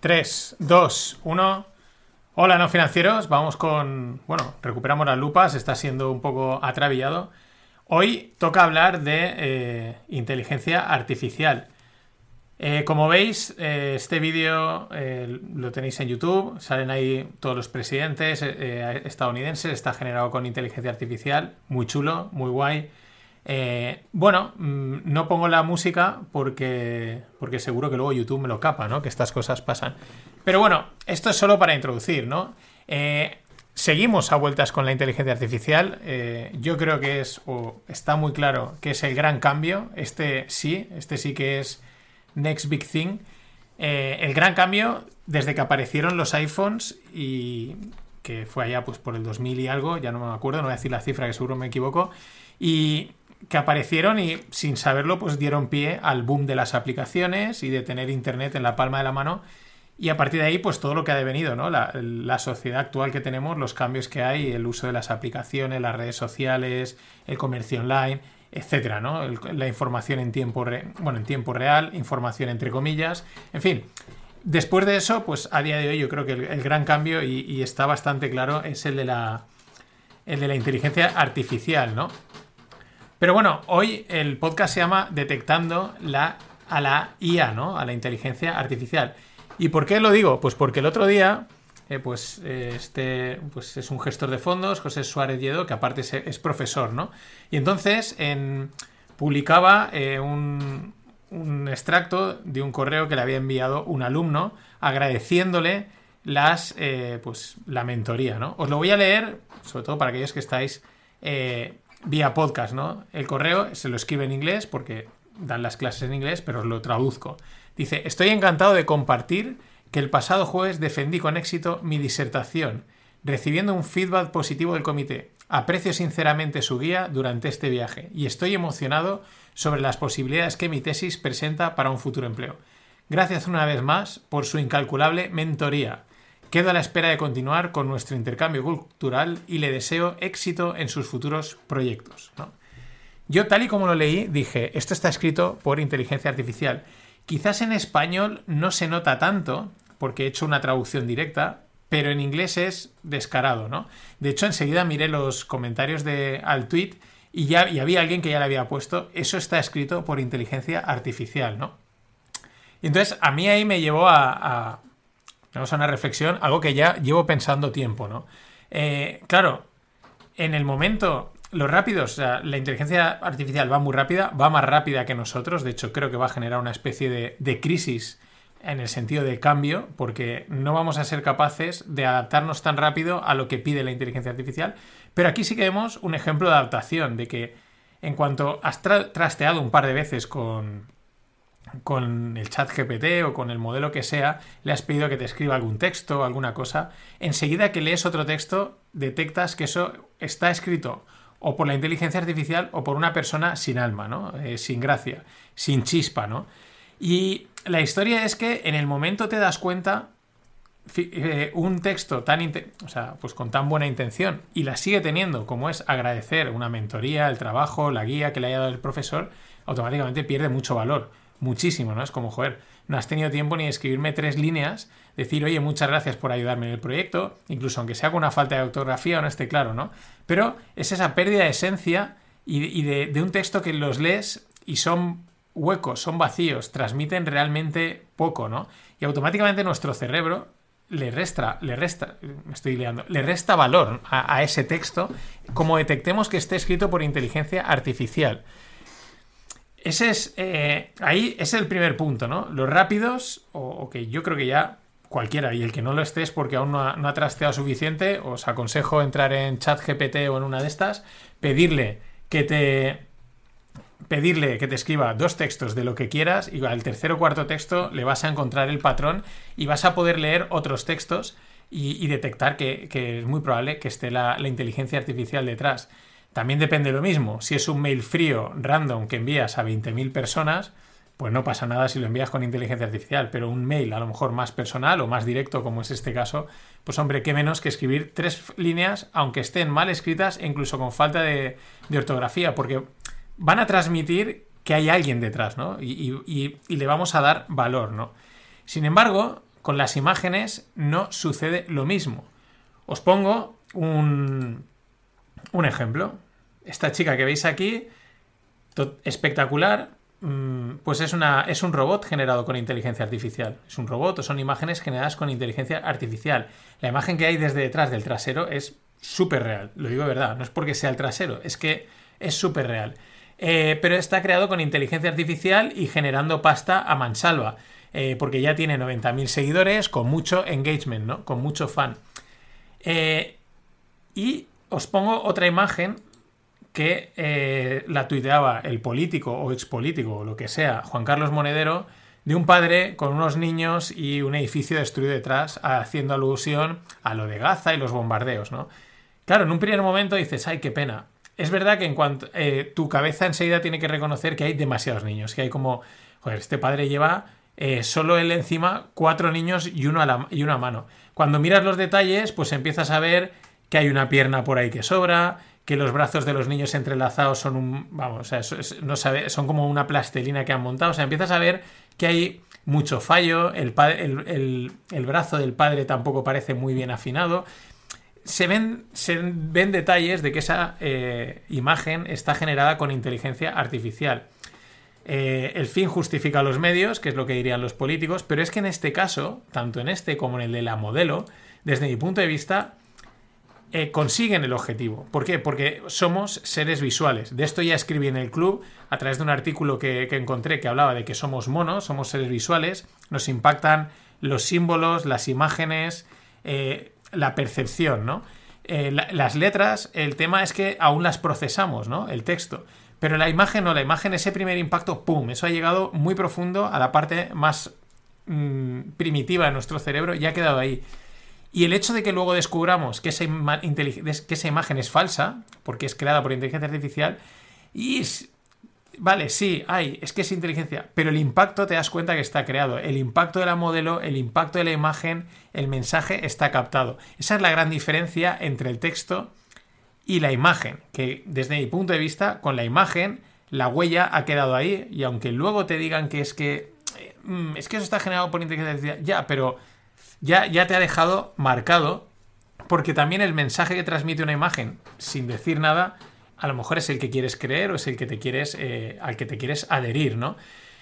3, 2, 1. Hola, no financieros. Vamos con. Bueno, recuperamos las lupas. Está siendo un poco atravillado. Hoy toca hablar de eh, inteligencia artificial. Eh, como veis, eh, este vídeo lo tenéis en YouTube. Salen ahí todos los presidentes estadounidenses. Está generado con inteligencia artificial. Muy chulo, muy guay. Eh, bueno, mm, no pongo la música porque, porque seguro que luego YouTube me lo capa, ¿no? Que estas cosas pasan. Pero bueno, esto es solo para introducir, ¿no? Eh, seguimos a vueltas con la inteligencia artificial. Eh, yo creo que es, o está muy claro, que es el gran cambio. Este sí, este sí que es Next Big Thing. el gran cambio desde que aparecieron los iPhones y que fue allá pues por el 2000 y algo, ya no me acuerdo, no voy a decir la cifra que seguro me equivoco. Y que aparecieron y sin saberlo pues dieron pie al boom de las aplicaciones y de tener internet en la palma de la mano y a partir de ahí pues todo lo que ha devenido, ¿no? La, sociedad actual que tenemos, los cambios que hay, el uso de las aplicaciones, las redes sociales, el comercio online, etcétera, ¿no? la información en tiempo, bueno, en tiempo real, información entre comillas, en fin. Después de eso, pues a día de hoy yo creo que el, gran cambio, y, y, está bastante claro, es el de la, el de la inteligencia artificial, ¿no? Pero bueno, hoy el podcast se llama Detectando la, a la IA, ¿no? A la inteligencia artificial. ¿Y por qué lo digo? Pues porque el otro día, eh, pues este pues es un gestor de fondos, José Suárez Lledo, que aparte es, profesor, ¿no? Y entonces en, publicaba eh, un, extracto de un correo que le había enviado un alumno agradeciéndole las eh, pues la mentoría, ¿no? Os lo voy a leer, sobre todo para aquellos que estáis vía podcast, ¿no? El correo se lo escribe en inglés porque dan las clases en inglés, pero lo traduzco. Dice, estoy encantado de compartir que el pasado jueves defendí con éxito mi disertación, recibiendo un feedback positivo del comité. Aprecio sinceramente su guía durante este viaje y estoy emocionado sobre las posibilidades que mi tesis presenta para un futuro empleo. Gracias una vez más por su incalculable mentoría. Quedo a la espera de continuar con nuestro intercambio cultural y le deseo éxito en sus futuros proyectos. Yo, tal y como lo leí, dije, esto está escrito por inteligencia artificial. Quizás en español no se nota tanto, porque he hecho una traducción directa, pero en inglés es descarado, ¿no? De hecho, enseguida miré los comentarios de, al tweet y ya y había alguien que ya le había puesto, eso está escrito por inteligencia artificial, ¿no? Entonces a mí ahí me llevó a a una reflexión, algo que ya llevo pensando tiempo, ¿no? Eh, claro, en el momento, los rápidos, o sea, la inteligencia artificial va muy rápida, va más rápida que nosotros, de hecho creo que va a generar una especie de, de crisis en el sentido de cambio, porque no vamos a ser capaces de adaptarnos tan rápido a lo que pide la inteligencia artificial. Pero aquí sí que vemos un ejemplo de adaptación, de que en cuanto has trasteado un par de veces con, con el chat GPT o con el modelo que sea, le has pedido que te escriba algún texto o alguna cosa, enseguida que lees otro texto, detectas que eso está escrito o por la inteligencia artificial o por una persona sin alma, ¿no? Eh, sin gracia, sin chispa, ¿no? Y la historia es que en el momento te das cuenta eh, un texto tan o sea, pues con tan buena intención y la sigue teniendo como es agradecer una mentoría, el trabajo, la guía que le haya dado el profesor, automáticamente pierde mucho valor muchísimo, ¿no? Es como, joder, no has tenido tiempo ni de escribirme tres líneas, decir, oye, muchas gracias por ayudarme en el proyecto, incluso aunque sea con una falta de ortografía o no esté claro, ¿no? Pero es esa pérdida de esencia y, de, un texto que los lees y son huecos, son vacíos, transmiten realmente poco, ¿no? Y automáticamente nuestro cerebro le resta, le resta, me estoy liando, le resta valor a, a ese texto como detectemos que esté escrito por inteligencia artificial. Ese es. Eh, ahí es el primer punto, ¿no? Los rápidos, o, que yo creo que ya cualquiera, y el que no lo esté es porque aún no ha, trasteado suficiente, os aconsejo entrar en ChatGPT o en una de estas, pedirle que te. Pedirle que te escriba dos textos de lo que quieras y al tercer o cuarto texto le vas a encontrar el patrón y vas a poder leer otros textos y, detectar que, es muy probable que esté la inteligencia artificial detrás. También depende lo mismo. Si es un mail frío, random, que envías a 20.000 personas, pues no pasa nada si lo envías con inteligencia artificial. Pero un mail a lo mejor más personal o más directo, como es este caso, pues hombre, qué menos que escribir tres líneas, aunque estén mal escritas e incluso con falta de, ortografía, porque van a transmitir que hay alguien detrás, ¿no? Y, y le vamos a dar valor, ¿no? Sin embargo, con las imágenes no sucede lo mismo. Os pongo un, un ejemplo. Esta chica que veis aquí, espectacular, mm, pues es, una, es un robot generado con inteligencia artificial. Es un robot o son imágenes generadas con inteligencia artificial. La imagen que hay desde detrás del trasero es súper real. Lo digo de verdad, no es porque sea el trasero, es que es súper real. Eh, pero está creado con inteligencia artificial y generando pasta a mansalva. Eh, porque ya tiene 90.000 seguidores, con mucho engagement, ¿no? Con mucho fan. Eh, y os pongo otra imagen que eh, la tuiteaba el político o expolítico o lo que sea, Juan Carlos Monedero, de un padre con unos niños y un edificio destruido detrás, haciendo alusión a lo de Gaza y los bombardeos, ¿no? Claro, en un primer momento dices, ay, qué pena. Es verdad que en cuanto eh, tu cabeza enseguida tiene que reconocer que hay demasiados niños, que hay como, joder, este padre lleva eh, solo él encima cuatro niños y y uno a mano. Cuando miras los detalles, pues empiezas a ver que hay una pierna por ahí que sobra, que los brazos de los niños entrelazados son un. Vamos, o sea, no sabe, son como una plastelina que han montado. O sea, empiezas a ver que hay mucho fallo, el, brazo del padre tampoco parece muy bien afinado. Se ven, se ven detalles de que esa eh, imagen está generada con inteligencia artificial. Eh, el fin justifica los medios, que es lo que dirían los políticos, pero es que en este caso, tanto en este como en el de la modelo, desde mi punto de vista, eh, consiguen el objetivo. ¿Por qué? Porque somos seres visuales. De esto ya escribí en el club a través de un artículo que, encontré que hablaba de que somos monos, somos seres visuales, nos impactan los símbolos, las imágenes, eh, la percepción, ¿no? Eh, las letras, el tema es que aún las procesamos, ¿no? El texto. Pero la imagen no, la imagen, ese primer impacto, ¡pum! Eso ha llegado muy profundo a la parte más mm, primitiva de nuestro cerebro y ha quedado ahí. Y el hecho de que luego descubramos que esa, imagen es falsa, porque es creada por inteligencia artificial, y vale, sí, hay, es que es inteligencia, pero el impacto te das cuenta que está creado. El impacto de la modelo, el impacto de la imagen, el mensaje está captado. Esa es la gran diferencia entre el texto y la imagen, que desde mi punto de vista, con la imagen, la huella ha quedado ahí, y aunque luego te digan que es que. Eh, mm, es que eso está generado por inteligencia artificial, ya, pero ya, ya te ha dejado marcado, porque también el mensaje que transmite una imagen sin decir nada, a lo mejor es el que quieres creer o es el que te quieres, eh, al que te quieres adherir, ¿no?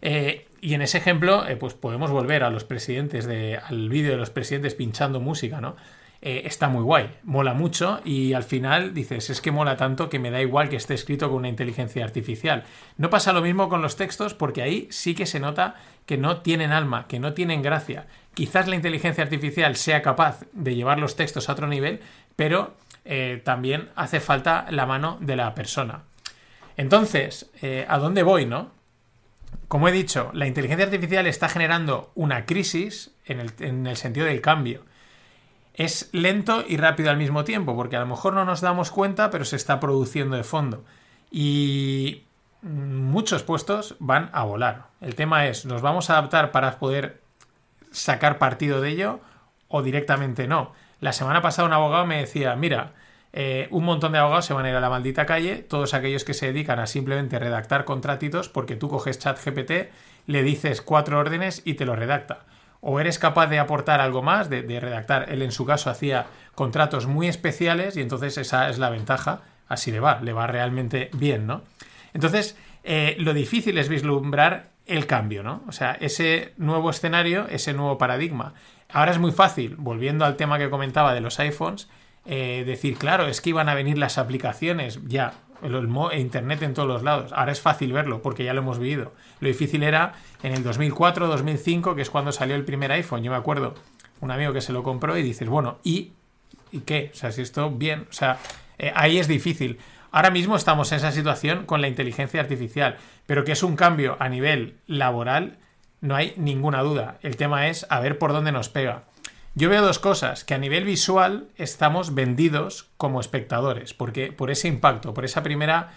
Eh, y en ese ejemplo, eh, pues podemos volver a los presidentes de, al vídeo de los presidentes pinchando música, ¿no? Está muy guay, mola mucho y al final dices, es que mola tanto que me da igual que esté escrito con una inteligencia artificial. No pasa lo mismo con los textos porque ahí sí que se nota que no tienen alma, que no tienen gracia. Quizás la inteligencia artificial sea capaz de llevar los textos a otro nivel, pero eh, también hace falta la mano de la persona. Entonces, eh, ¿a dónde voy, no? Como he dicho, la inteligencia artificial está generando una crisis en el, en el sentido del cambio es lento y rápido al mismo tiempo, porque a lo mejor no nos damos cuenta, pero se está produciendo de fondo. Y muchos puestos van a volar. El tema es, ¿nos vamos a adaptar para poder sacar partido de ello o directamente no? La semana pasada un abogado me decía, mira, eh, un montón de abogados se van a ir a la maldita calle, todos aquellos que se dedican a simplemente redactar contratitos, porque tú coges chat GPT, le dices cuatro órdenes y te lo redacta o eres capaz de aportar algo más, de, redactar. Él en su caso hacía contratos muy especiales y entonces esa es la ventaja. Así le va, le va realmente bien, ¿no? Entonces, eh, lo difícil es vislumbrar el cambio, ¿no? O sea, ese nuevo escenario, ese nuevo paradigma. Ahora es muy fácil, volviendo al tema que comentaba de los iPhones, eh, decir, claro, es que iban a venir las aplicaciones, ya, el, Internet en todos los lados. Ahora es fácil verlo porque ya lo hemos vivido. Lo difícil era en el 2004, 2005, que es cuando salió el primer iPhone. Yo me acuerdo, un amigo que se lo compró y dices, bueno, ¿y, ¿y qué? O sea, si esto bien, o sea, eh, ahí es difícil. Ahora mismo estamos en esa situación con la inteligencia artificial, pero que es un cambio a nivel laboral, no hay ninguna duda. El tema es a ver por dónde nos pega. Yo veo dos cosas, que a nivel visual estamos vendidos como espectadores, porque por ese impacto, por esa primera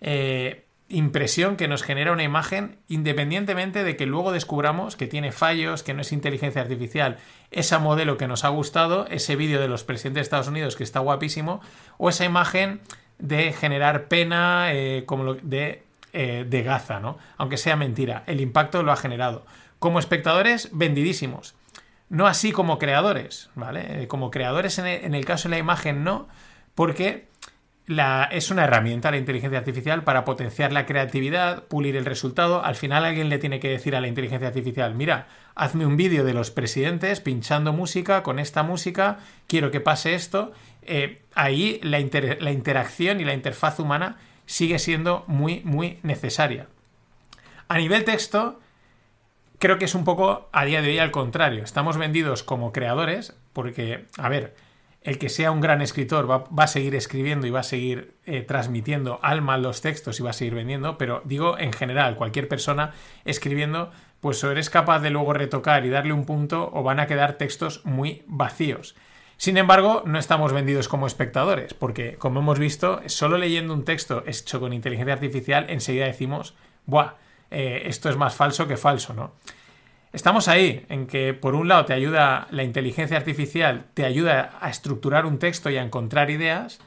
eh, impresión que nos genera una imagen, independientemente de que luego descubramos que tiene fallos, que no es inteligencia artificial, ese modelo que nos ha gustado, ese vídeo de los presidentes de Estados Unidos que está guapísimo, o esa imagen de generar pena eh, como de, eh, de Gaza, ¿no? Aunque sea mentira, el impacto lo ha generado. Como espectadores, vendidísimos. No así como creadores, ¿vale? Como creadores en el, caso de la imagen no, porque la, es una herramienta la inteligencia artificial para potenciar la creatividad, pulir el resultado. Al final alguien le tiene que decir a la inteligencia artificial, mira, hazme un vídeo de los presidentes pinchando música con esta música, quiero que pase esto. Eh, ahí la, la interacción y la interfaz humana sigue siendo muy, muy necesaria. A nivel texto, creo que es un poco a día de hoy al contrario. Estamos vendidos como creadores porque, a ver, el que sea un gran escritor va, a seguir escribiendo y va a seguir eh, transmitiendo alma los textos y va a seguir vendiendo, pero digo en general, cualquier persona escribiendo, pues o eres capaz de luego retocar y darle un punto o van a quedar textos muy vacíos. Sin embargo, no estamos vendidos como espectadores, porque como hemos visto, solo leyendo un texto hecho con inteligencia artificial, enseguida decimos, ¡buah! Eh, esto es más falso que falso, ¿no? Estamos ahí, en que por un lado te ayuda la inteligencia artificial, te ayuda a estructurar un texto y a encontrar ideas,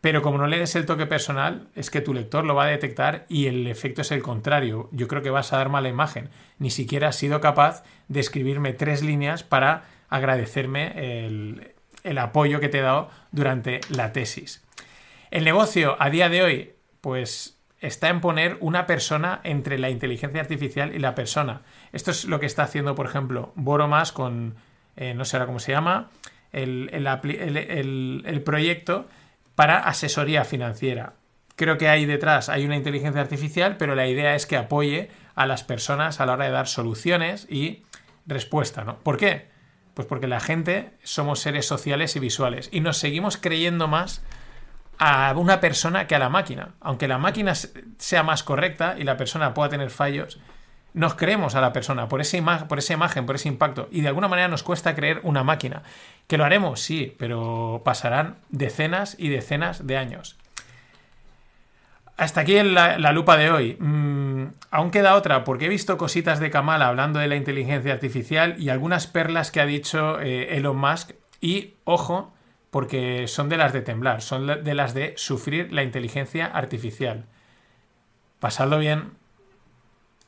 pero como no le des el toque personal, es que tu lector lo va a detectar y el efecto es el contrario. Yo creo que vas a dar mala imagen. Ni siquiera has sido capaz de escribirme tres líneas para agradecerme el, el apoyo que te he dado durante la tesis. El negocio a día de hoy, pues está en poner una persona entre la inteligencia artificial y la persona. Esto es lo que está haciendo, por ejemplo, Boromas con, eh, no sé ahora cómo se llama, el, el, proyecto para asesoría financiera. Creo que ahí detrás hay una inteligencia artificial, pero la idea es que apoye a las personas a la hora de dar soluciones y respuesta, ¿no? ¿Por qué? Pues porque la gente somos seres sociales y visuales y nos seguimos creyendo más a una persona que a la máquina. Aunque la máquina sea más correcta y la persona pueda tener fallos, nos creemos a la persona por, esa por esa imagen, por ese impacto. Y de alguna manera nos cuesta creer una máquina. ¿Que lo haremos? Sí, pero pasarán decenas y decenas de años. Hasta aquí la, la lupa de hoy. Mm, aún queda otra, porque he visto cositas de Kamala hablando de la inteligencia artificial y algunas perlas que ha dicho eh, Elon Musk. Y, ojo, porque son de las de temblar, son de las de sufrir la inteligencia artificial. Pasadlo bien.